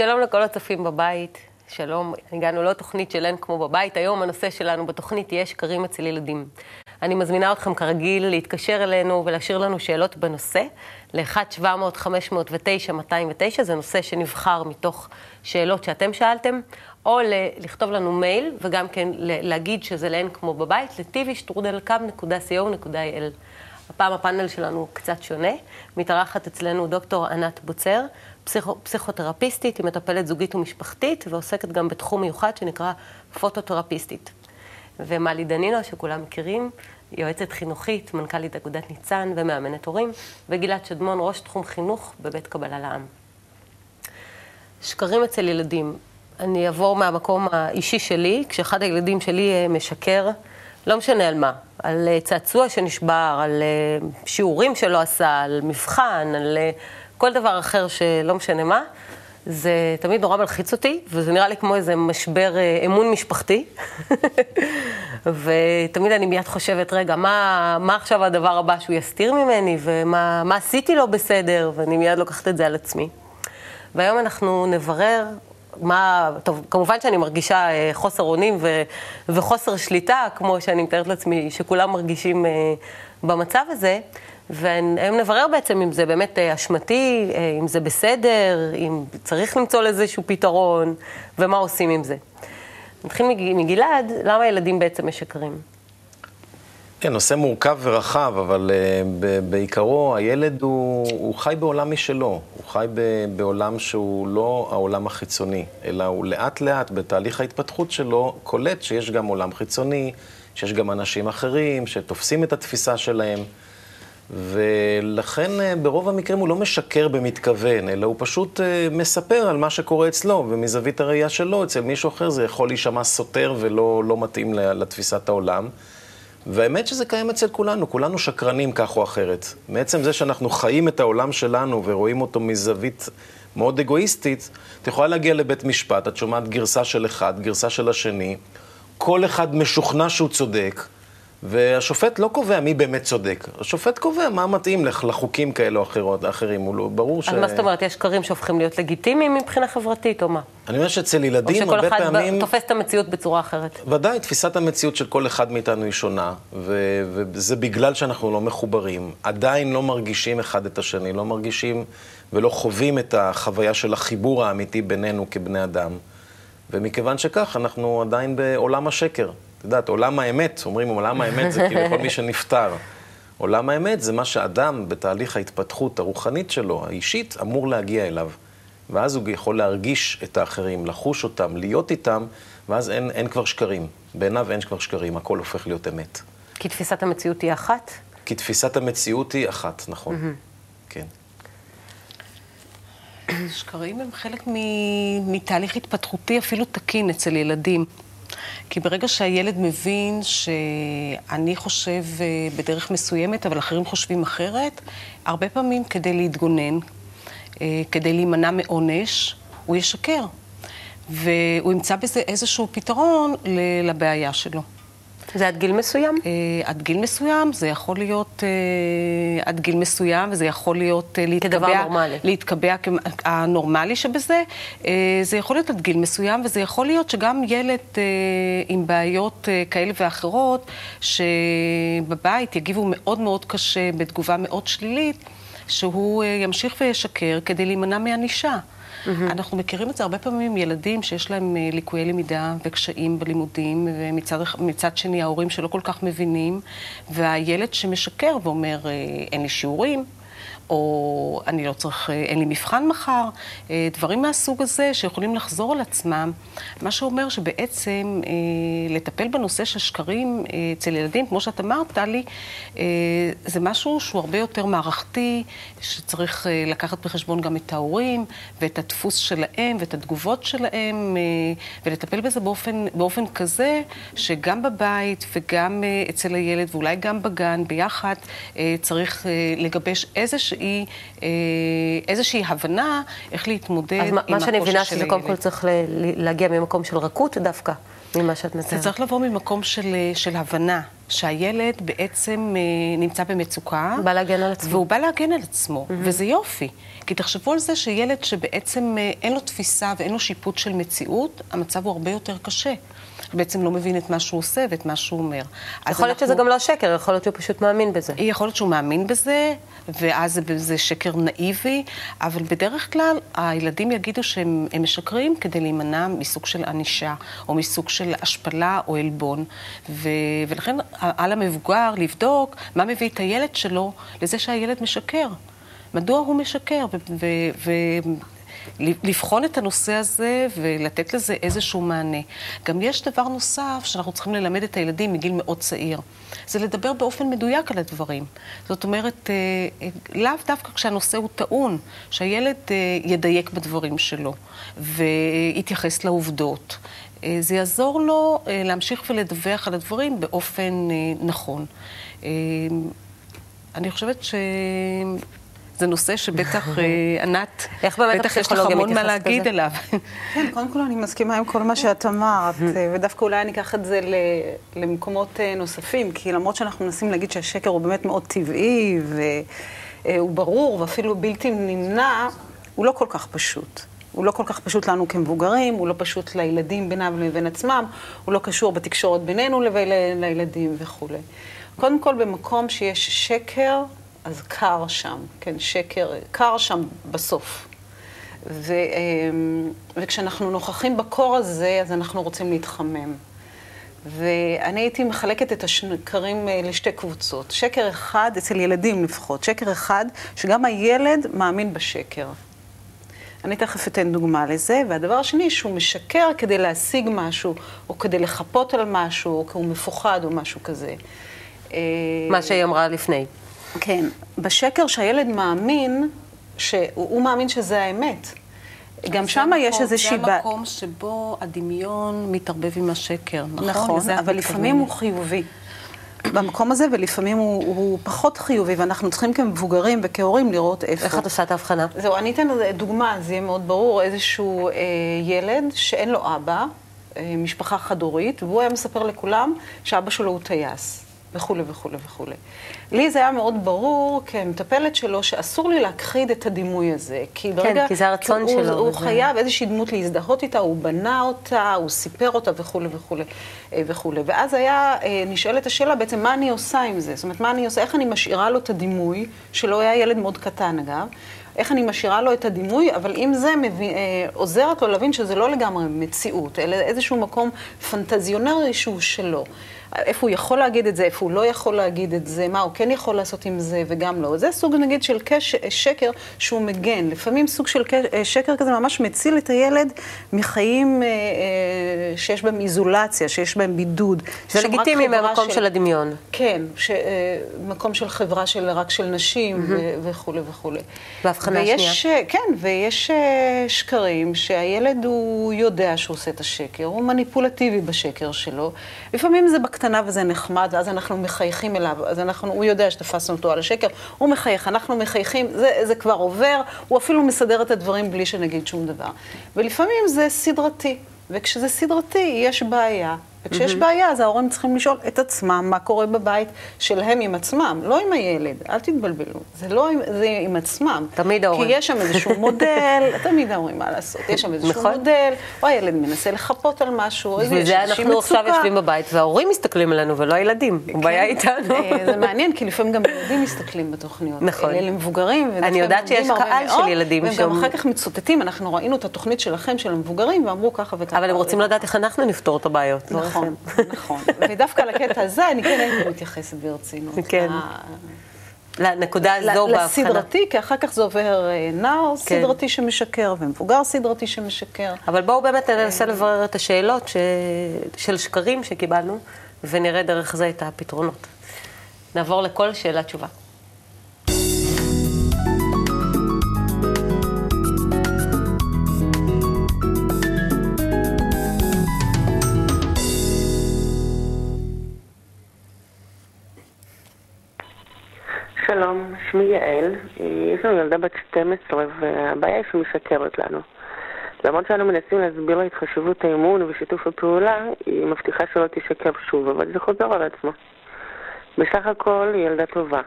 שלום לכל הצופים בבית, שלום, הגענו לעוד תוכנית של אין כמו בבית. היום הנושא שלנו בתוכנית יהיה שקרים אצל ילדים. אני מזמינה אתכם כרגיל להתקשר אלינו ולהשאיר לנו שאלות בנושא ל-1-700-509-209, זה נושא שנבחר מתוך שאלות שאתם שאלתם, או לכתוב לנו מייל וגם כן להגיד שזה לאין כמו בבית, לטיבי.שטרודלקאב.co.il. הפעם הפאנל שלנו קצת שונה, מתארחת אצלנו דוקטור ענת בוצר, פסיכו, פסיכותרפיסטית, היא מטפלת זוגית ומשפחתית, ועוסקת גם בתחום מיוחד שנקרא פוטותרפיסטית. ומלי דנינו, שכולם מכירים, יועצת חינוכית, מנכ"לית אגודת ניצן ומאמנת הורים, וגלעד שדמון, ראש תחום חינוך בבית קבלה לעם. שקרים אצל ילדים. אני אעבור מהמקום האישי שלי, כשאחד הילדים שלי אה, משקר, לא משנה על מה, על אה, צעצוע שנשבר, על אה, שיעורים שלא עשה, על מבחן, על כל דבר אחר שלא משנה מה, זה תמיד נורא מלחיץ אותי, וזה נראה לי כמו איזה משבר אה, אמון משפחתי. ותמיד אני מיד חושבת, רגע, מה, מה עכשיו הדבר הבא שהוא יסתיר ממני, ומה עשיתי לו בסדר, ואני מיד לוקחת את זה על עצמי. והיום אנחנו נברר מה, טוב, כמובן שאני מרגישה אה, חוסר אונים ו, וחוסר שליטה, כמו שאני מתארת לעצמי שכולם מרגישים אה, במצב הזה, והיום נברר בעצם אם זה באמת אה, אשמתי, אה, אם זה בסדר, אם צריך למצוא לזה פתרון, ומה עושים עם זה. נתחיל מגלעד, למה ילדים בעצם משקרים? כן, נושא מורכב ורחב, אבל uh, בעיקרו הילד הוא, הוא חי בעולם משלו. הוא חי ב, בעולם שהוא לא העולם החיצוני, אלא הוא לאט לאט בתהליך ההתפתחות שלו קולט שיש גם עולם חיצוני, שיש גם אנשים אחרים שתופסים את התפיסה שלהם. ולכן אה, ברוב המקרים הוא לא משקר במתכוון, אלא הוא פשוט אה, מספר על מה שקורה אצלו, ומזווית הראייה שלו, אצל מישהו אחר זה יכול להישמע סותר ולא לא מתאים לתפיסת העולם. והאמת שזה קיים אצל כולנו, כולנו שקרנים כך או אחרת. מעצם זה שאנחנו חיים את העולם שלנו ורואים אותו מזווית מאוד אגואיסטית, את יכולה להגיע לבית משפט, את שומעת גרסה של אחד, גרסה של השני, כל אחד משוכנע שהוא צודק. והשופט לא קובע מי באמת צודק, השופט קובע מה מתאים לך לחוקים כאלה או אחרות, אחרים, הוא לא, ברור ש... אז מה זאת אומרת, יש שקרים שהופכים להיות לגיטימיים מבחינה חברתית, או מה? אני אומר שאצל ילדים הרבה פעמים... או שכל אחד תופס את המציאות בצורה אחרת. ודאי, תפיסת המציאות של כל אחד מאיתנו היא שונה, ו... וזה בגלל שאנחנו לא מחוברים. עדיין לא מרגישים אחד את השני, לא מרגישים ולא חווים את החוויה של החיבור האמיתי בינינו כבני אדם. ומכיוון שכך, אנחנו עדיין בעולם השקר. את יודעת, עולם האמת, אומרים עולם האמת זה כאילו כל מי שנפטר. עולם האמת זה מה שאדם בתהליך ההתפתחות הרוחנית שלו, האישית, אמור להגיע אליו. ואז הוא יכול להרגיש את האחרים, לחוש אותם, להיות איתם, ואז אין, אין כבר שקרים. בעיניו אין כבר שקרים, הכל הופך להיות אמת. כי תפיסת המציאות היא אחת? כי תפיסת המציאות היא אחת, נכון. Mm-hmm. כן. שקרים הם חלק מתהליך התפתחותי אפילו תקין אצל ילדים. כי ברגע שהילד מבין שאני חושב אה, בדרך מסוימת, אבל אחרים חושבים אחרת, הרבה פעמים כדי להתגונן, אה, כדי להימנע מעונש, הוא ישקר. והוא ימצא בזה איזשהו פתרון לבעיה שלו. זה עד גיל מסוים? Uh, עד גיל מסוים, זה יכול להיות uh, עד גיל מסוים, וזה יכול להיות uh, להתקבע... כדבר נורמלי. להתקבע הנורמלי שבזה. זה יכול להיות עד גיל מסוים, וזה יכול להיות שגם ילד עם בעיות כאלה ואחרות, שבבית יגיבו מאוד מאוד קשה, בתגובה מאוד שלילית, שהוא ימשיך וישקר כדי להימנע מענישה. Mm-hmm. אנחנו מכירים את זה הרבה פעמים ילדים שיש להם אה, ליקויי למידה וקשיים בלימודים, ומצד שני ההורים שלא כל כך מבינים, והילד שמשקר ואומר, אה, אין לי שיעורים, או אני לא צריך, אין לי מבחן מחר, אה, דברים מהסוג הזה שיכולים לחזור על עצמם, מה שאומר שבעצם אה, לטפל בנושא של שקרים אה, אצל ילדים, כמו שאת אמרת, טלי, זה משהו שהוא הרבה יותר מערכתי, שצריך לקחת בחשבון גם את ההורים ואת הדפוס שלהם ואת התגובות שלהם, ולטפל בזה באופן, באופן כזה שגם בבית וגם אצל הילד ואולי גם בגן ביחד צריך לגבש איזושהי... איזושהי, אה, איזושהי הבנה איך להתמודד עם הקושי של הילד. אז מה שאני מבינה שזה קודם כל צריך להגיע ממקום של רכות דווקא, ממה שאת מתארת. זה צריך לבוא ממקום של, של הבנה. שהילד בעצם אה, נמצא במצוקה. בא להגן על עצמו. והוא בא להגן על עצמו, mm-hmm. וזה יופי. כי תחשבו על זה שילד שבעצם אה, אין לו תפיסה ואין לו שיפוט של מציאות, המצב הוא הרבה יותר קשה. בעצם לא מבין את מה שהוא עושה ואת מה שהוא אומר. יכול להיות שזה גם לא שקר, יכול להיות שהוא פשוט מאמין בזה. יכול להיות שהוא מאמין בזה, ואז זה, זה שקר נאיבי, אבל בדרך כלל הילדים יגידו שהם משקרים כדי להימנע מסוג של ענישה, או מסוג של השפלה או עלבון. ו, ולכן על המבוגר לבדוק מה מביא את הילד שלו לזה שהילד משקר. מדוע הוא משקר? ו- ו- לבחון את הנושא הזה ולתת לזה איזשהו מענה. גם יש דבר נוסף שאנחנו צריכים ללמד את הילדים מגיל מאוד צעיר. זה לדבר באופן מדויק על הדברים. זאת אומרת, אה, אה, לאו דווקא כשהנושא הוא טעון, שהילד אה, ידייק בדברים שלו ויתייחס לעובדות. זה יעזור לו להמשיך ולדווח על הדברים באופן נכון. אני חושבת ש... זה נושא שבטח, אה, ענת, בטח יש לך המון מה להגיד עליו. כן, קודם כל אני מסכימה עם כל מה שאת אמרת, אה, ודווקא אולי אני אקח את זה למקומות אה, נוספים, כי למרות שאנחנו מנסים להגיד שהשקר הוא באמת מאוד טבעי, והוא ברור ואפילו בלתי נמנע, הוא לא כל כך פשוט. הוא לא כל כך פשוט לנו כמבוגרים, הוא לא פשוט לילדים בינם לבין עצמם, הוא לא קשור בתקשורת בינינו לבין לילדים וכולי. קודם כל, במקום שיש שקר, אז קר שם, כן, שקר, קר שם בסוף. ו, אמ, וכשאנחנו נוכחים בקור הזה, אז אנחנו רוצים להתחמם. ואני הייתי מחלקת את השקרים אה, לשתי קבוצות. שקר אחד, אצל ילדים לפחות, שקר אחד, שגם הילד מאמין בשקר. אני תכף אתן דוגמה לזה. והדבר השני, שהוא משקר כדי להשיג משהו, או כדי לחפות על משהו, או כי הוא מפוחד, או משהו כזה. מה שהיא אמרה לפני. כן, בשקר שהילד מאמין, שהוא מאמין שזה האמת. גם שם יש איזושהי... זה המקום שבו הדמיון מתערבב עם השקר, נכון? נכון, אבל לפעמים הוא חיובי. במקום הזה, ולפעמים הוא, הוא פחות חיובי, ואנחנו צריכים כמבוגרים וכהורים לראות איפה. איך את עושה את ההבחנה? זהו, אני אתן דוגמה, זה יהיה מאוד ברור. איזשהו אה, ילד שאין לו אבא, אה, משפחה חד-הורית, והוא היה מספר לכולם שאבא שלו הוא טייס. וכולי וכולי וכולי. לי זה היה מאוד ברור כמטפלת שלו שאסור לי להכחיד את הדימוי הזה. כי ברגע... כן, כי זה הרצון הוא, שלו. הוא וזה... חייב איזושהי דמות להזדהות איתה, הוא בנה אותה, הוא סיפר אותה וכולי וכולי אה, וכולי. ואז היה, אה, נשאלת השאלה בעצם, מה אני עושה עם זה? זאת אומרת, מה אני עושה, איך אני משאירה לו את הדימוי, שלו היה ילד מאוד קטן אגב, איך אני משאירה לו את הדימוי, אבל אם זה מביא, אה, עוזרת לו להבין שזה לא לגמרי מציאות, אלא איזשהו מקום פנטזיונרי שהוא שלו. איפה הוא יכול להגיד את זה, איפה הוא לא יכול להגיד את זה, מה הוא כן יכול לעשות עם זה וגם לא. זה סוג נגיד של קש, שקר שהוא מגן. לפעמים סוג של אה, שקר כזה ממש מציל את הילד מחיים אה, אה, שיש בהם איזולציה, שיש בהם בידוד. זה לגיטימי מהמקום של... של הדמיון. כן, ש, אה, מקום של חברה של, רק של נשים mm-hmm. וכולי וכולי. בהבחנה השנייה. כן, ויש אה, שקרים שהילד הוא יודע שהוא עושה את השקר, הוא מניפולטיבי בשקר שלו. לפעמים זה בקטנה. קטנה וזה נחמד, ואז אנחנו מחייכים אליו, אז אנחנו, הוא יודע שתפסנו אותו על השקר, הוא מחייך, אנחנו מחייכים, זה, זה כבר עובר, הוא אפילו מסדר את הדברים בלי שנגיד שום דבר. ולפעמים זה סדרתי, וכשזה סדרתי יש בעיה. וכשיש mm-hmm. בעיה, אז ההורים צריכים לשאול את עצמם מה קורה בבית שלהם עם עצמם, לא עם הילד, אל תתבלבלו. זה לא עם, זה עם עצמם. תמיד ההורים. כי יש שם איזשהו מודל, תמיד ההורים מה לעשות, יש שם איזשהו נכון. מודל, או הילד מנסה לחפות על משהו, או איזושהי מצוקה. אנחנו עכשיו יושבים בבית, וההורים מסתכלים עלינו, ולא הילדים. כן. הבעיה איתנו. אה, זה מעניין, כי לפעמים גם ילדים מסתכלים בתוכניות. נכון. אלה למבוגרים, אני יודעת שיש קהל של ילדים והם גם אחר כך מצוטטים, אנחנו ראינו את התוכנית שלכם, של המבוגרים, ואמרו ככה וככה. אבל הם רוצים לדעת איך אנחנו נפתור את הבעיות. נכון, נכון. ודווקא לקטע הזה אני כן הייתי מתייחסת ברצינות. כן. לנקודה הזו בהבחנה. לסדרתי, כי אחר כך זה עובר אה, נער כן. סדרתי שמשקר ומבוגר סדרתי שמשקר. אבל בואו באמת ננסה לברר את השאלות ש... של שקרים שקיבלנו, ונראה דרך זה את הפתרונות. נעבור לכל שאלה תשובה. שלום, שמי יעל. יש לנו ילדה בת 12 והבעיה היא שהיא משקרת לנו. למרות שאנו מנסים להסביר לה את חשיבות האמון ושיתוף הפעולה, היא מבטיחה שלא תשקר שוב, אבל זה חוזר על עצמו. בסך הכל היא ילדה טובה,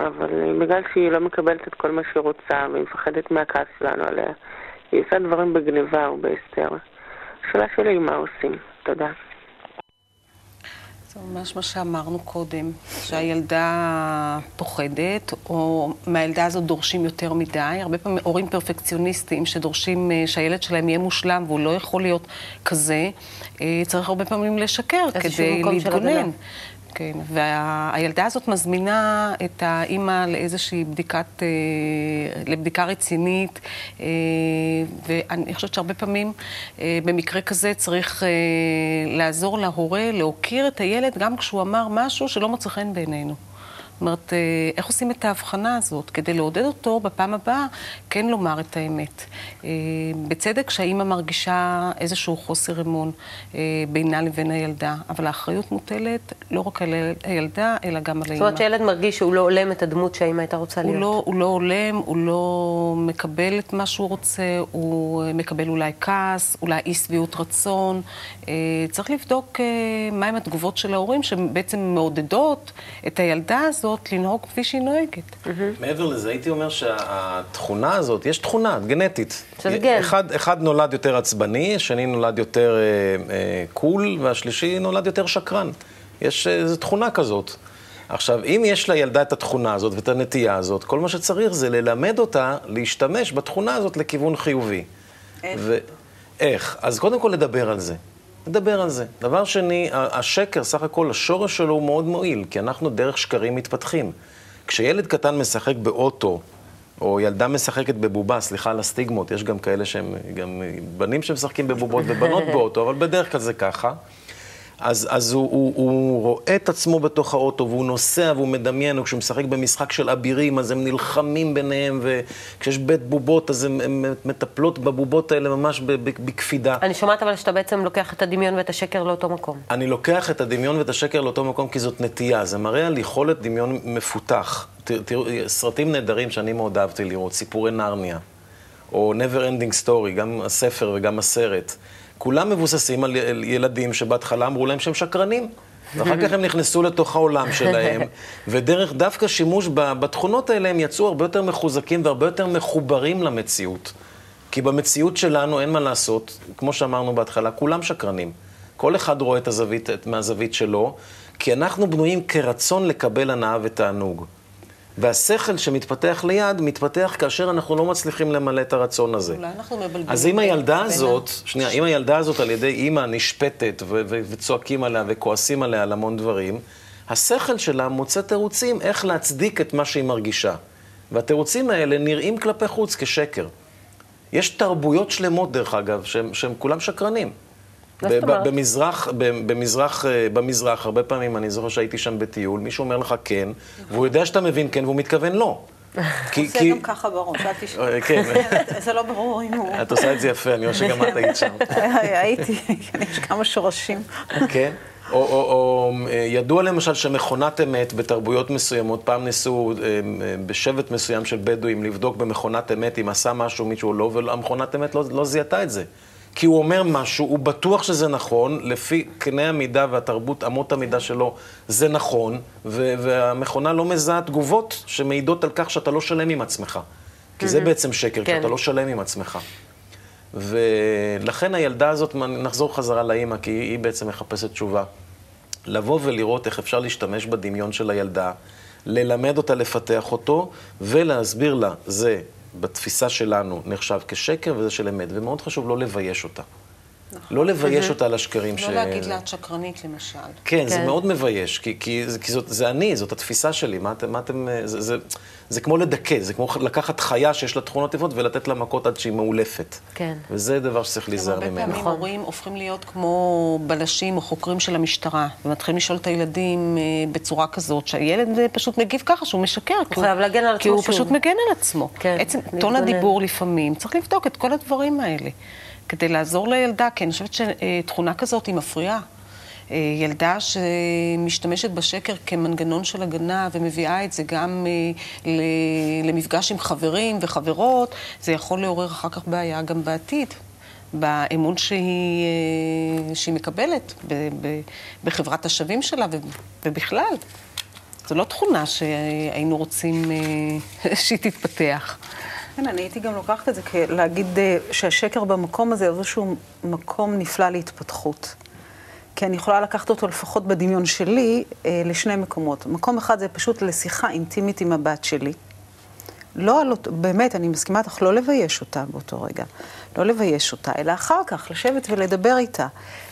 אבל בגלל שהיא לא מקבלת את כל מה שהיא רוצה והיא מפחדת מהכעס שלנו עליה, היא עושה דברים בגניבה או בהסתר. השאלה שלי היא מה עושים. תודה. זה ממש מה שאמרנו קודם, שהילדה פוחדת, או מהילדה הזאת דורשים יותר מדי. הרבה פעמים הורים פרפקציוניסטים שדורשים אה, שהילד שלהם יהיה מושלם והוא לא יכול להיות כזה, אה, צריך הרבה פעמים לשקר כדי להתגונן. כן, והילדה הזאת מזמינה את האימא לאיזושהי בדיקת, אה, לבדיקה רצינית, אה, ואני חושבת שהרבה פעמים אה, במקרה כזה צריך לעזור להורה, להוקיר את הילד גם כשהוא אמר משהו שלא מוצא חן בעינינו. זאת אומרת, אה, איך עושים את ההבחנה הזאת? כדי לעודד אותו בפעם הבאה כן לומר את האמת. אה, בצדק שהאימא מרגישה איזשהו חוסר אמון אה, בינה לבין הילדה, אבל האחריות מוטלת לא רק על הילדה, אלא גם על האימא. זאת אומרת שהילד מרגיש שהוא לא הולם את הדמות שהאימא הייתה רוצה להיות. לא, הוא לא הולם, הוא לא מקבל את מה שהוא רוצה, הוא מקבל אולי כעס, אולי אי שביעות רצון. צריך לבדוק מהם התגובות של ההורים שבעצם מעודדות את הילדה הזאת. הזאת לנהוג כפי שהיא נוהגת. מעבר לזה, הייתי אומר שהתכונה הזאת, יש תכונה גנטית. שזה גן. אחד, אחד נולד יותר עצבני, השני נולד יותר אה, אה, קול, והשלישי נולד יותר שקרן. יש איזו אה, תכונה כזאת. עכשיו, אם יש לילדה את התכונה הזאת ואת הנטייה הזאת, כל מה שצריך זה ללמד אותה להשתמש בתכונה הזאת לכיוון חיובי. איך? ו... איך? אז קודם כל לדבר על זה. נדבר על זה. דבר שני, השקר, סך הכל, השורש שלו הוא מאוד מועיל, כי אנחנו דרך שקרים מתפתחים. כשילד קטן משחק באוטו, או ילדה משחקת בבובה, סליחה על הסטיגמות, יש גם כאלה שהם, גם בנים שמשחקים בבובות ובנות באוטו, אבל בדרך כלל זה ככה. אז, אז הוא, הוא, הוא רואה את עצמו בתוך האוטו, והוא נוסע והוא מדמיין, וכשהוא משחק במשחק של אבירים, אז הם נלחמים ביניהם, וכשיש בית בובות, אז הן מטפלות בבובות האלה ממש בקפידה. אני שומעת אבל שאתה בעצם לוקח את הדמיון ואת השקר לאותו מקום. אני לוקח את הדמיון ואת השקר לאותו מקום כי זאת נטייה, זה מראה על יכולת דמיון מפותח. תראו, סרטים נהדרים שאני מאוד אהבתי לראות, סיפורי נרניה, או Never Ending Story, גם הספר וגם הסרט. כולם מבוססים על ילדים שבהתחלה אמרו להם שהם שקרנים. ואחר כך הם נכנסו לתוך העולם שלהם, ודרך דווקא שימוש בתכונות האלה הם יצאו הרבה יותר מחוזקים והרבה יותר מחוברים למציאות. כי במציאות שלנו אין מה לעשות, כמו שאמרנו בהתחלה, כולם שקרנים. כל אחד רואה את הזווית, את, מהזווית שלו, כי אנחנו בנויים כרצון לקבל הנאה ותענוג. והשכל שמתפתח ליד, מתפתח כאשר אנחנו לא מצליחים למלא את הרצון הזה. אולי אנחנו מבלבלים. אז אם הילדה הזאת, שנייה, אם הילדה הזאת על ידי אימא נשפטת וצועקים עליה וכועסים עליה על המון דברים, השכל שלה מוצא תירוצים איך להצדיק את מה שהיא מרגישה. והתירוצים האלה נראים כלפי חוץ כשקר. יש תרבויות שלמות, דרך אגב, שהם כולם שקרנים. במזרח, במזרח, אה, במזרח, הרבה פעמים, אני זוכר שהייתי שם בטיול, מישהו אומר לך כן, והוא יודע שאתה מבין כן, והוא מתכוון לא. עושה גם ככה בראש, אל תשמע. אה, כן. זה לא ברור אם הוא... את עושה את זה יפה, אני רואה שגם את היית שם. הייתי, יש כמה שורשים. כן. או, ידוע למשל שמכונת אמת בתרבויות מסוימות, פעם ניסו אה, בשבט מסוים של בדואים לבדוק במכונת אמת אם עשה משהו מישהו או לא, והמכונת אמת לא, לא זיהתה את זה. כי הוא אומר משהו, הוא בטוח שזה נכון, לפי קנה המידה והתרבות, אמות המידה שלו, זה נכון, והמכונה לא מזהה תגובות שמעידות על כך שאתה לא שלם עם עצמך. כי זה בעצם שקר, כן. שאתה לא שלם עם עצמך. ולכן הילדה הזאת, נחזור חזרה לאימא, כי היא בעצם מחפשת תשובה. לבוא ולראות איך אפשר להשתמש בדמיון של הילדה, ללמד אותה לפתח אותו, ולהסביר לה, זה בתפיסה שלנו נחשב כשקר וזה של אמת, ומאוד חשוב לא לבייש אותה. נכון. לא לבייש אותה על השקרים לא ש... לא להגיד לה את שקרנית, למשל. כן, כן, זה מאוד מבייש, כי, כי, כי זאת, זה אני, זאת התפיסה שלי. מה אתם... מה אתם זה, זה, זה כמו לדכא, זה כמו לקחת חיה שיש לה תכונות טבעות ולתת לה מכות עד שהיא מאולפת. כן. וזה דבר שצריך להיזהר ממנו. הרבה פעמים הורים הופכים להיות כמו בלשים או חוקרים של המשטרה, ומתחילים לשאול את הילדים אה, בצורה כזאת, שהילד אה, פשוט מגיב ככה, שהוא משקר. הוא חייב להגן על עצמו כי הוא פשוט מגן על עצמו. כן. עצם טון הדיבור לפעמים, צריך לבדוק את כל הדברים האלה. כדי לעזור לילדה, כי אני חושבת שתכונה כזאת היא מפריעה. אה, ילדה שמשתמשת בשקר כמנגנון של הגנה ומביאה את זה גם אה, למפגש עם חברים וחברות, זה יכול לעורר אחר כך בעיה גם בעתיד. באמון שהיא, אה, שהיא מקבלת בחברת השווים שלה ובכלל. זו לא תכונה שהיינו רוצים שהיא תתפתח. כן, אני הייתי גם לוקחת את זה כלהגיד אה, שהשקר במקום הזה הוא איזשהו מקום נפלא להתפתחות. כי אני יכולה לקחת אותו לפחות בדמיון שלי אה, לשני מקומות. מקום אחד זה פשוט לשיחה אינטימית עם הבת שלי. לא על אותו, באמת, אני מסכימה איתך, לא לבייש אותה באותו רגע. לא לבייש אותה, אלא אחר כך לשבת ולדבר איתה.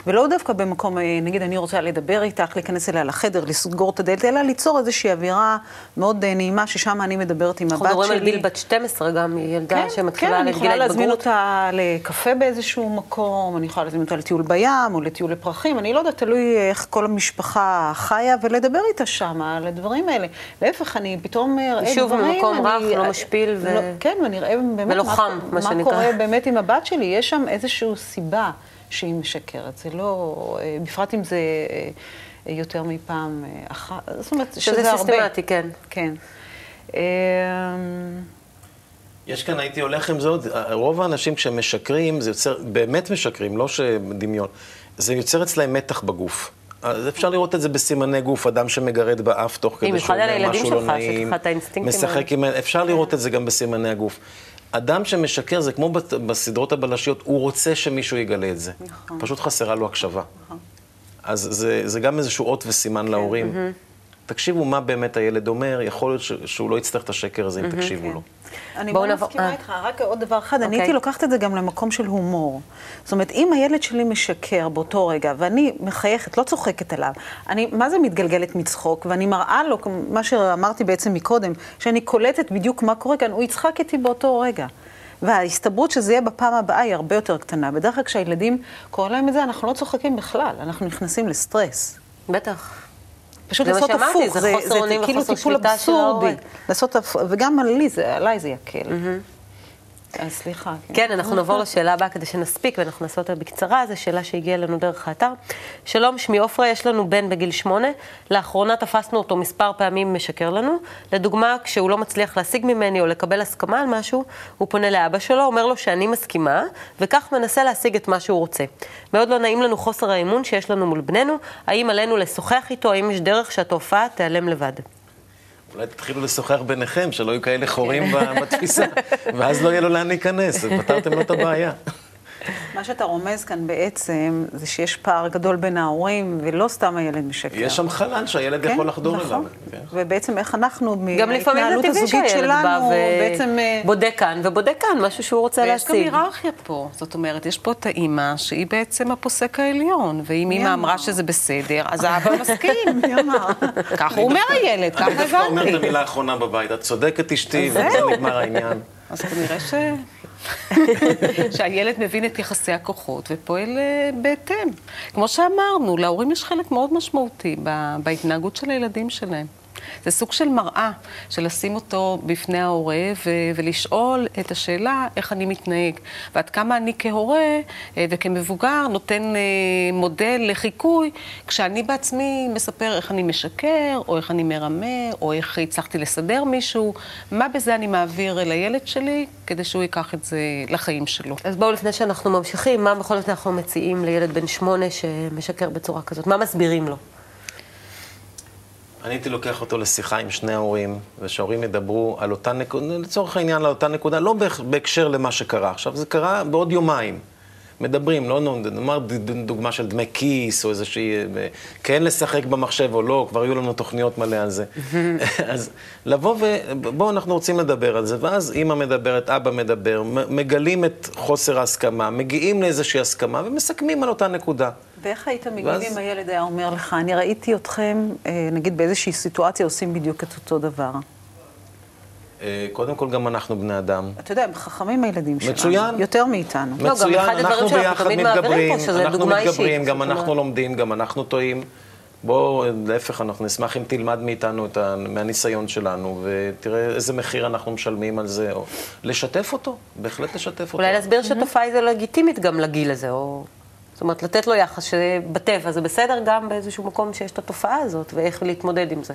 ולא דווקא במקום, אה, נגיד, אני רוצה לדבר איתך, להיכנס אליה לחדר, לסגור את הדלת, אלא ליצור איזושהי אווירה מאוד אה, נעימה, ששם אני מדברת עם הבת שלי. אנחנו מדברים על גיל בת 12 גם, היא ילדה כן, שמתחילה כן, אני לגיל יכולה להזמין ההתבגרות. אותה לקפה באיזשהו מקום, אני יכולה להזמין אותה לטיול בים או לטיול לפרחים, אני לא יודעת, תלוי איך כל המשפחה חיה, ולדבר איתה שם על הדברים האלה. להפך, אני פתאום אראה דברים... שוב, ממקום רך, אני- לא משפיל ו- לא, כן, ואני אראה באמת מה, מה. קורה באמת עם הבת שלי. יש שם איזושהי סיבה שהיא משקרת. זה לא... אה, בפרט אם זה אה, יותר מפעם אה, אחת. זאת אומרת, שזה שזה הרבה. סיסטמטי, כן. כן. אה, יש כאן, הייתי הולך עם זה עוד, רוב האנשים כשהם משקרים, זה יוצר, באמת משקרים, לא שדמיון, זה יוצר אצלהם מתח בגוף. אז אפשר לראות את זה בסימני גוף, אדם שמגרד באף תוך כדי במיוחד על אומר הילדים משהו לא שלך, שיש נעים, לך את האינסטינקטים משחק עם... אפשר לראות את זה גם בסימני הגוף. אדם שמשקר, זה כמו בסדרות הבלשיות, הוא רוצה שמישהו יגלה את זה. נכון. פשוט חסרה לו הקשבה. אז זה, זה גם איזשהו אות וסימן להורים. תקשיבו מה באמת הילד אומר, יכול להיות ש- שהוא לא יצטרך את השקר הזה אם תקשיבו לו. אני מאוד מסכימה אה. איתך, רק עוד דבר אחד, אני אוקיי. הייתי לוקחת את זה גם למקום של הומור. זאת אומרת, אם הילד שלי משקר באותו רגע, ואני מחייכת, לא צוחקת עליו, אני, מה זה מתגלגלת מצחוק, ואני מראה לו, מה שאמרתי בעצם מקודם, שאני קולטת בדיוק מה קורה כאן, הוא יצחק איתי באותו רגע. וההסתברות שזה יהיה בפעם הבאה היא הרבה יותר קטנה. בדרך כלל כשהילדים קוראים להם את זה, אנחנו לא צוחקים בכלל, אנחנו נכנסים לסטרס. בטח. פשוט זה מה לעשות שאמרתי, הפוך, זה חוסר אונים כאילו וחוסר טיפול שליטה של ההורה. אבסורדי. לעשות הפוך, וגם עלי זה, עליי זה יקל. אז סליחה. כן, אנחנו נעבור לשאלה הבאה כדי שנספיק, ואנחנו נעשה אותה בקצרה, זו שאלה שהגיעה אלינו דרך האתר. שלום, שמי עופרה, יש לנו בן בגיל שמונה. לאחרונה תפסנו אותו מספר פעמים משקר לנו. לדוגמה, כשהוא לא מצליח להשיג ממני או לקבל הסכמה על משהו, הוא פונה לאבא שלו, אומר לו שאני מסכימה, וכך מנסה להשיג את מה שהוא רוצה. מאוד לא נעים לנו חוסר האמון שיש לנו מול בננו. האם עלינו לשוחח איתו, האם יש דרך שהתופעה תיעלם לבד? אולי תתחילו לשוחח ביניכם, שלא יהיו כאלה חורים בתפיסה, ואז לא יהיה לו לאן להיכנס, פתרתם לו את הבעיה. מה שאתה רומז כאן בעצם, זה שיש פער גדול בין ההורים, ולא סתם הילד משקר. יש שם חלל שהילד כן, יכול לחדור נכון. אליו. כן. ובעצם איך אנחנו, מההתנהלות הזוגית שלנו, בעצם... אה, ובודק כאן ובודק כאן, משהו שהוא רוצה ויש גם להשיג. היררכיה פה. זאת אומרת, יש פה את האימא, שהיא בעצם הפוסק העליון, ואם אימא אמר? אמרה שזה בסדר, אז האבא מסכים. מי אמר? ככה הוא אומר הילד, אני ככה דווקא אומר את הבנתי. המילה האחרונה בבית, את צודקת אשתי, ובזה נגמר העניין. אז כנראה ש... שהילד מבין את יחסי הכוחות ופועל אה, בהתאם. כמו שאמרנו, להורים יש חלק מאוד משמעותי בהתנהגות של הילדים שלהם. זה סוג של מראה, של לשים אותו בפני ההורה ו- ולשאול את השאלה איך אני מתנהג, ועד כמה אני כהורה אה, וכמבוגר נותן אה, מודל לחיקוי, כשאני בעצמי מספר איך אני משקר, או איך אני מרמה, או איך הצלחתי לסדר מישהו, מה בזה אני מעביר אל הילד שלי, כדי שהוא ייקח את זה לחיים שלו. אז בואו, לפני שאנחנו ממשיכים, מה בכל זאת אנחנו מציעים לילד בן שמונה שמשקר בצורה כזאת? מה מסבירים לו? אני הייתי לוקח אותו לשיחה עם שני ההורים, ושההורים ידברו על אותה נקודה, לצורך העניין על אותה נקודה, לא בהקשר למה שקרה עכשיו, זה קרה בעוד יומיים. מדברים, לא נאמר דוגמה של דמי כיס, או איזושהי... אה, כן לשחק במחשב או לא, כבר היו לנו תוכניות מלא על זה. אז לבוא ו... בואו, אנחנו רוצים לדבר על זה, ואז אימא מדברת, אבא מדבר, מגלים את חוסר ההסכמה, מגיעים לאיזושהי הסכמה ומסכמים על אותה נקודה. ואיך היית מגיב ואז- אם הילד היה אומר לך, אני ראיתי אתכם, אה, נגיד באיזושהי סיטואציה, עושים בדיוק את אותו דבר. אה, קודם כל, גם אנחנו בני אדם. אתה יודע, הם חכמים הילדים שלנו. מצוין. יותר מאיתנו. לא, מצוין, הדברים אנחנו ביחד מתגברים, אנחנו. מתגברים, גם אנחנו לומדים, גם אנחנו טועים. בוא, להפך, אנחנו נשמח אם תלמד מאיתנו, את ה, מהניסיון שלנו, ותראה איזה מחיר אנחנו משלמים על זה, או לשתף אותו, בהחלט לשתף אותו. אולי להסביר שהתופעה היא לגיטימית גם לגיל הזה, או... זאת אומרת, לתת לו יחס שבטבע זה בסדר גם באיזשהו מקום שיש את התופעה הזאת, ואיך להתמודד עם זה.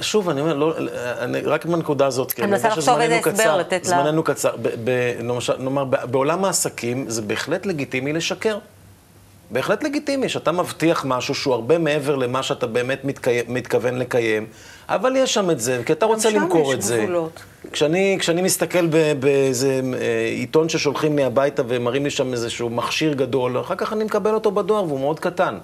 שוב, אני אומר, לא, אני, רק בנקודה הזאת, כי אני מנסה לחשוב איזה הסבר לתת לה. זמננו קצר. ב, ב, למשל, נאמר, בעולם העסקים זה בהחלט לגיטימי לשקר. בהחלט לגיטימי, שאתה מבטיח משהו שהוא הרבה מעבר למה שאתה באמת מתקי... מתכוון לקיים, אבל יש שם את זה, כי אתה רוצה למכור את זה. גבולות. כשאני, כשאני מסתכל באיזה אה, עיתון ששולחים לי הביתה ומראים לי שם איזשהו מכשיר גדול, אחר כך אני מקבל אותו בדואר והוא מאוד קטן.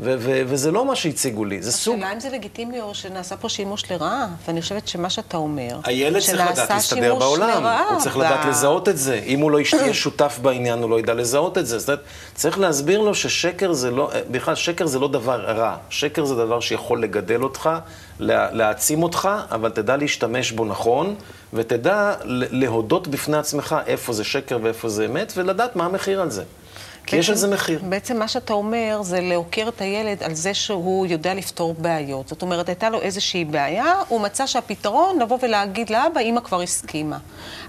ו- ו- וזה לא מה שהציגו לי, זה סוג... השאלה אם זה לגיטימי או שנעשה פה שימוש לרעה, ואני חושבת שמה שאתה אומר, הילד צריך לדעת להסתדר בעולם, הוא צריך ב- לדעת לזהות את זה. אם הוא לא יהיה שותף בעניין, הוא לא ידע לזהות את זה. זאת אומרת, צריך להסביר לו ששקר זה לא, בכלל, שקר זה לא דבר רע. שקר זה דבר שיכול לגדל אותך, לה- להעצים אותך, אבל תדע להשתמש בו נכון, ותדע להודות בפני עצמך איפה זה שקר ואיפה זה אמת, ולדעת מה המחיר על זה. כי יש על זה מחיר. בעצם מה שאתה אומר זה להוקיר את הילד על זה שהוא יודע לפתור בעיות. זאת אומרת, הייתה לו איזושהי בעיה, הוא מצא שהפתרון לבוא ולהגיד לאבא, אמא כבר הסכימה.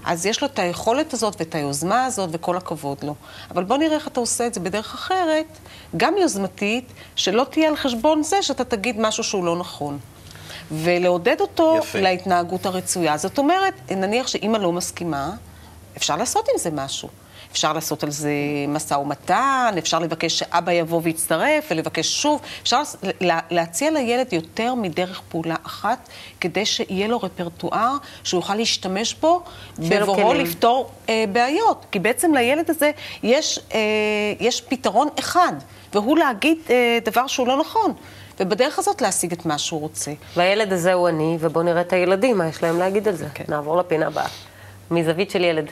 אז יש לו את היכולת הזאת ואת היוזמה הזאת, וכל הכבוד לו. אבל בוא נראה איך אתה עושה את זה בדרך אחרת, גם יוזמתית, שלא תהיה על חשבון זה שאתה תגיד משהו שהוא לא נכון. ולעודד אותו יפה. להתנהגות הרצויה. זאת אומרת, נניח שאימא לא מסכימה, אפשר לעשות עם זה משהו. אפשר לעשות על זה משא ומתן, אפשר לבקש שאבא יבוא ויצטרף, ולבקש שוב. אפשר לה- להציע לילד יותר מדרך פעולה אחת, כדי שיהיה לו רפרטואר שהוא יוכל להשתמש בו בבואו. לפתור אה, בעיות. כי בעצם לילד הזה יש, אה, יש פתרון אחד, והוא להגיד אה, דבר שהוא לא נכון. ובדרך הזאת להשיג את מה שהוא רוצה. והילד הזה הוא אני, ובואו נראה את הילדים, מה יש להם להגיד על זה. כן. נעבור לפינה הבאה. מזווית של ילד.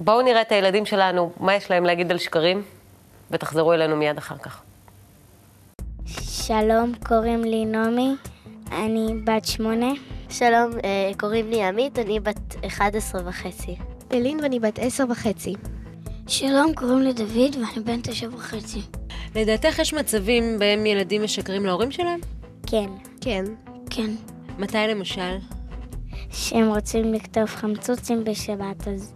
בואו נראה את הילדים שלנו, מה יש להם להגיד על שקרים, ותחזרו אלינו מיד אחר כך. שלום, קוראים לי נעמי, אני בת שמונה. שלום, אה, קוראים לי עמית, אני בת 11 וחצי. אלין ואני בת עשר וחצי. שלום, קוראים לי דוד ואני בן תשע וחצי. לדעתך יש מצבים בהם ילדים משקרים להורים שלהם? כן, כן. כן. מתי למשל? שהם רוצים לכתוב חמצוצים בשבת, אז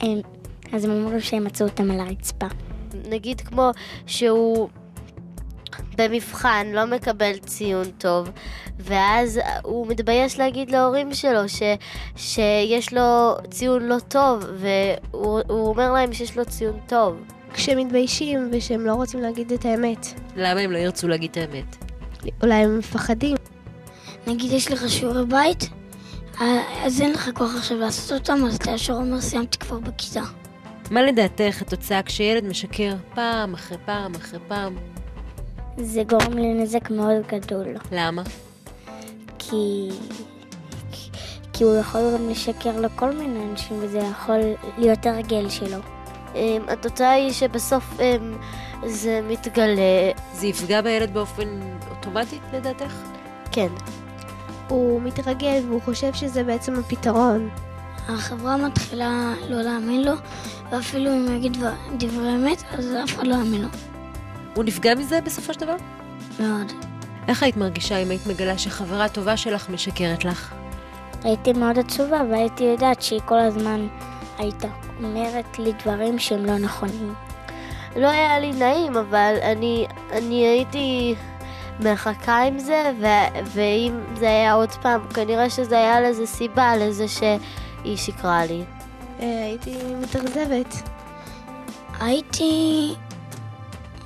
הם, אז הם אומרים שהם מצאו אותם על הרצפה. נגיד כמו שהוא במבחן לא מקבל ציון טוב, ואז הוא מתבייש להגיד להורים שלו ש, שיש לו ציון לא טוב, והוא הוא אומר להם שיש לו ציון טוב. כשהם מתביישים ושהם לא רוצים להגיד את האמת. למה הם לא ירצו להגיד את האמת? אולי הם מפחדים. נגיד יש לך שיעורי בית, אז אין לך כוח עכשיו לעשות אותם, אז אתה ישר אומר סיימתי כבר בכיתה. מה לדעתך התוצאה כשילד משקר פעם אחרי פעם אחרי פעם? זה גורם לנזק מאוד גדול, למה? כי... כי- כי הוא יכול גם לשקר לכל מיני אנשים, וזה יכול להיות הרגל שלו. אמ, התוצאה היא שבסוף אמ, זה מתגלה, זה יפגע בילד באופן אוטומטי לדעתך? כן. הוא מתרגל והוא חושב שזה בעצם הפתרון. החברה מתחילה לא להאמין לו, ואפילו אם הוא יגיד דבר- דברי אמת, אז אף אחד לא יאמין לו. הוא נפגע מזה בסופו של דבר? מאוד. איך היית מרגישה אם היית מגלה שחברה טובה שלך משקרת לך? הייתי מאוד עצובה, והייתי יודעת שהיא כל הזמן הייתה אומרת לי דברים שהם לא נכונים. לא היה לי נעים, אבל אני, אני הייתי מחכה עם זה, ו, ואם זה היה עוד פעם, כנראה שזה היה לזה סיבה, לזה שהיא שקרה לי. אה, הייתי מתאכזבת. הייתי...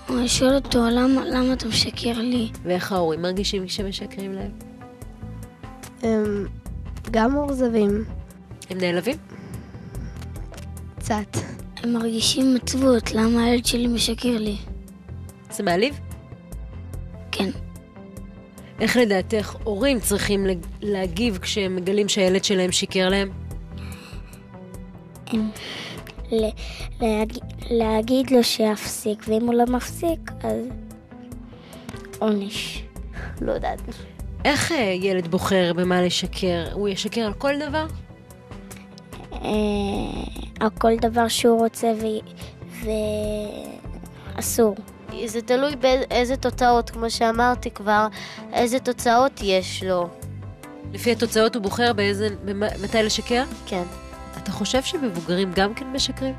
אני שואל אותו, למה, למה אתה משקר לי? ואיך ההורים מרגישים כשמשקרים להם? הם גם מאוכזבים. הם נעלבים? קצת. הם מרגישים עצבות, למה הילד שלי משקר לי? זה מעליב? איך לדעתך הורים צריכים להגיב כשהם מגלים שהילד שלהם שיקר להם? להגיד לו שיפסיק, ואם הוא לא מפסיק, אז עונש. לא יודעת. איך אה, ילד בוחר במה לשקר? הוא ישקר על כל דבר? אה, על כל דבר שהוא רוצה. ואסור. זה תלוי באיזה תוצאות, כמו שאמרתי כבר, איזה תוצאות יש לו. לפי התוצאות הוא בוחר באיזה... מתי לשקר? כן. אתה חושב שמבוגרים גם כן משקרים?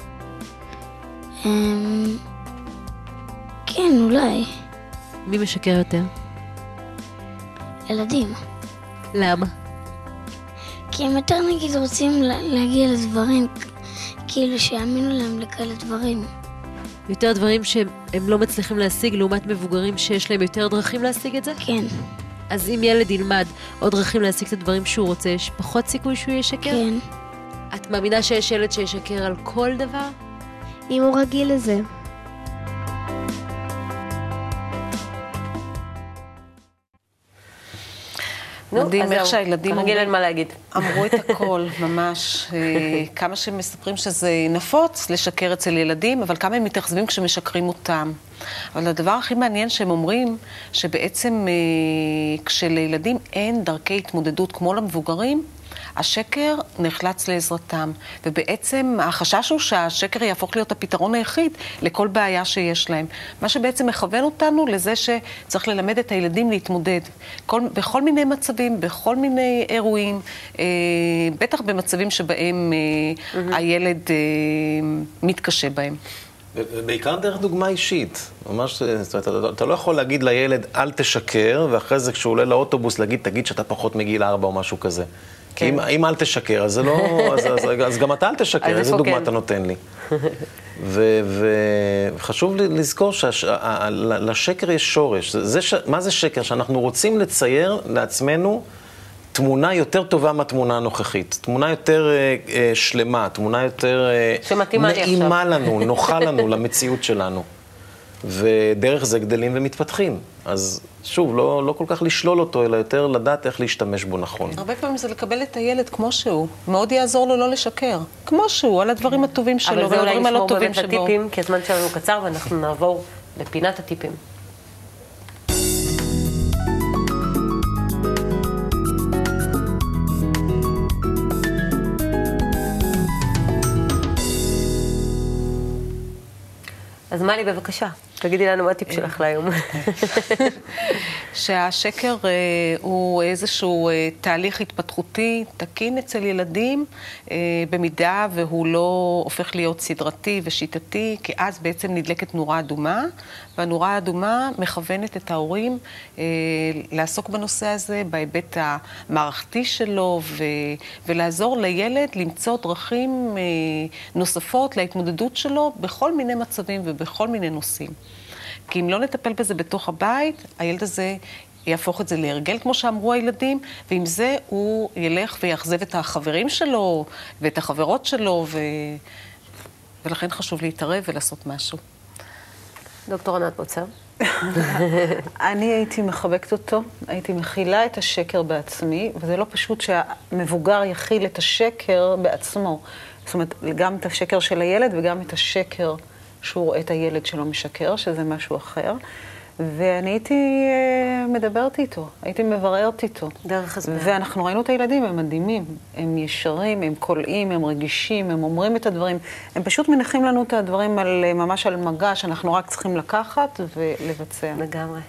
אמ, כן, אולי. מי משקר יותר? ילדים. למה? כי הם יותר נגיד רוצים לה- להגיע לדברים, כאילו שיאמינו להם לכאלה דברים. יותר דברים שהם הם לא מצליחים להשיג לעומת מבוגרים שיש להם יותר דרכים להשיג את זה? כן, אז אם ילד ילמד עוד דרכים להשיג את הדברים שהוא רוצה, יש פחות סיכוי שהוא ישקר? כן. את מאמינה שיש ילד שישקר על כל דבר? אם הוא רגיל לזה. מדהים אז איך. שהילדים כרגיל אין מה להגיד. אמרו את הכל, ממש. אה, כמה שהם מספרים שזה נפוץ לשקר אצל ילדים, אבל כמה הם מתאכזבים כשמשקרים אותם. אבל הדבר הכי מעניין שהם אומרים, שבעצם אה, כשלילדים אין דרכי התמודדות כמו למבוגרים, השקר נחלץ לעזרתם. ובעצם החשש הוא שהשקר יהפוך להיות הפתרון היחיד לכל בעיה שיש להם. מה שבעצם מכוון אותנו לזה שצריך ללמד את הילדים להתמודד. כל, בכל מיני מצבים, בכל מיני אירועים, אה, בטח במצבים שבהם אה, הילד אה, מתקשה בהם. ובעיקר דרך דוגמה אישית. ממש, זאת אומרת, אתה, אתה לא יכול להגיד לילד, אל תשקר, ואחרי זה כשהוא עולה לאוטובוס להגיד, תגיד שאתה פחות מגיל ארבע או משהו כזה. כי אם, אם אל תשקר, אז זה לא... אז, אז, אז גם אתה אל תשקר, איזה דוגמה כן? אתה נותן לי? וחשוב לזכור שלשקר יש שורש. זה, זה ש, מה זה שקר? שאנחנו רוצים לצייר לעצמנו תמונה יותר טובה מהתמונה הנוכחית. תמונה יותר אה, אה, שלמה, תמונה יותר אה, עכשיו. נעימה לנו, נוחה לנו, למציאות שלנו. ודרך זה גדלים ומתפתחים. אז שוב, לא, לא כל כך לשלול אותו, אלא יותר לדעת איך להשתמש בו נכון. הרבה פעמים זה לקבל את הילד כמו שהוא. מאוד יעזור לו לא לשקר. כמו שהוא, על הדברים הטובים שלו אבל זה ועל אולי הדברים הלא נשמור טובים באמת שבו. לטיפים, כי הזמן שלנו קצר ואנחנו נעבור לפינת הטיפים. אז מלי, בבקשה, תגידי לנו מה הטיפ שלך להיום. שהשקר אה, הוא איזשהו אה, תהליך התפתחותי תקין אצל ילדים, אה, במידה והוא לא הופך להיות סדרתי ושיטתי, כי אז בעצם נדלקת נורה אדומה, והנורה האדומה מכוונת את ההורים אה, לעסוק בנושא הזה בהיבט המערכתי שלו, ו, ולעזור לילד למצוא דרכים אה, נוספות להתמודדות שלו בכל מיני מצבים ובכל מיני נושאים. כי אם לא נטפל בזה בתוך הבית, הילד הזה יהפוך את זה להרגל, כמו שאמרו הילדים, ועם זה הוא ילך ויאכזב את החברים שלו ואת החברות שלו, ו... ולכן חשוב להתערב ולעשות משהו. דוקטור ענת בוצר. אני הייתי מחבקת אותו, הייתי מכילה את השקר בעצמי, וזה לא פשוט שהמבוגר יכיל את השקר בעצמו. זאת אומרת, גם את השקר של הילד וגם את השקר שהוא רואה את הילד שלו משקר, שזה משהו אחר. ואני הייתי אה, מדברת איתו, הייתי מבררת איתו. דרך הסבר. ואנחנו ראינו את הילדים, הם מדהימים. הם ישרים, הם קולעים, הם רגישים, הם אומרים את הדברים. הם פשוט מניחים לנו את הדברים על, אה, ממש על מגע, שאנחנו רק צריכים לקחת ולבצע. לגמרי.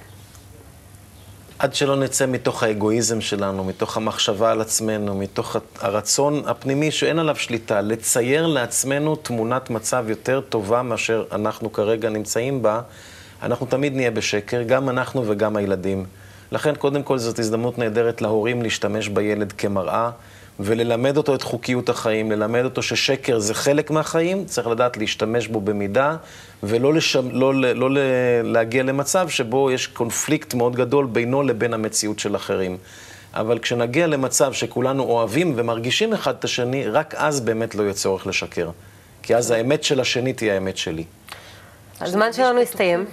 עד שלא נצא מתוך האגואיזם שלנו, מתוך המחשבה על עצמנו, מתוך הרצון הפנימי שאין עליו שליטה, לצייר לעצמנו תמונת מצב יותר טובה מאשר אנחנו כרגע נמצאים בה, אנחנו תמיד נהיה בשקר, גם אנחנו וגם הילדים. לכן, קודם כל, זאת הזדמנות נהדרת להורים להשתמש בילד כמראה וללמד אותו את חוקיות החיים, ללמד אותו ששקר זה חלק מהחיים, צריך לדעת להשתמש בו במידה, ולא לשם, לא, לא, לא להגיע למצב שבו יש קונפליקט מאוד גדול בינו לבין המציאות של אחרים. אבל כשנגיע למצב שכולנו אוהבים ומרגישים אחד את השני, רק אז באמת לא יהיה צורך לשקר. כי אז האמת של השני תהיה האמת שלי. הזמן שלנו הסתיים.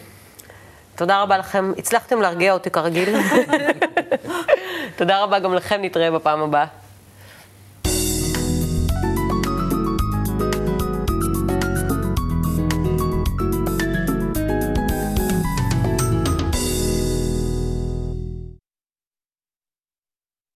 תודה רבה לכם. הצלחתם להרגיע אותי כרגיל. תודה רבה גם לכם, נתראה בפעם הבאה.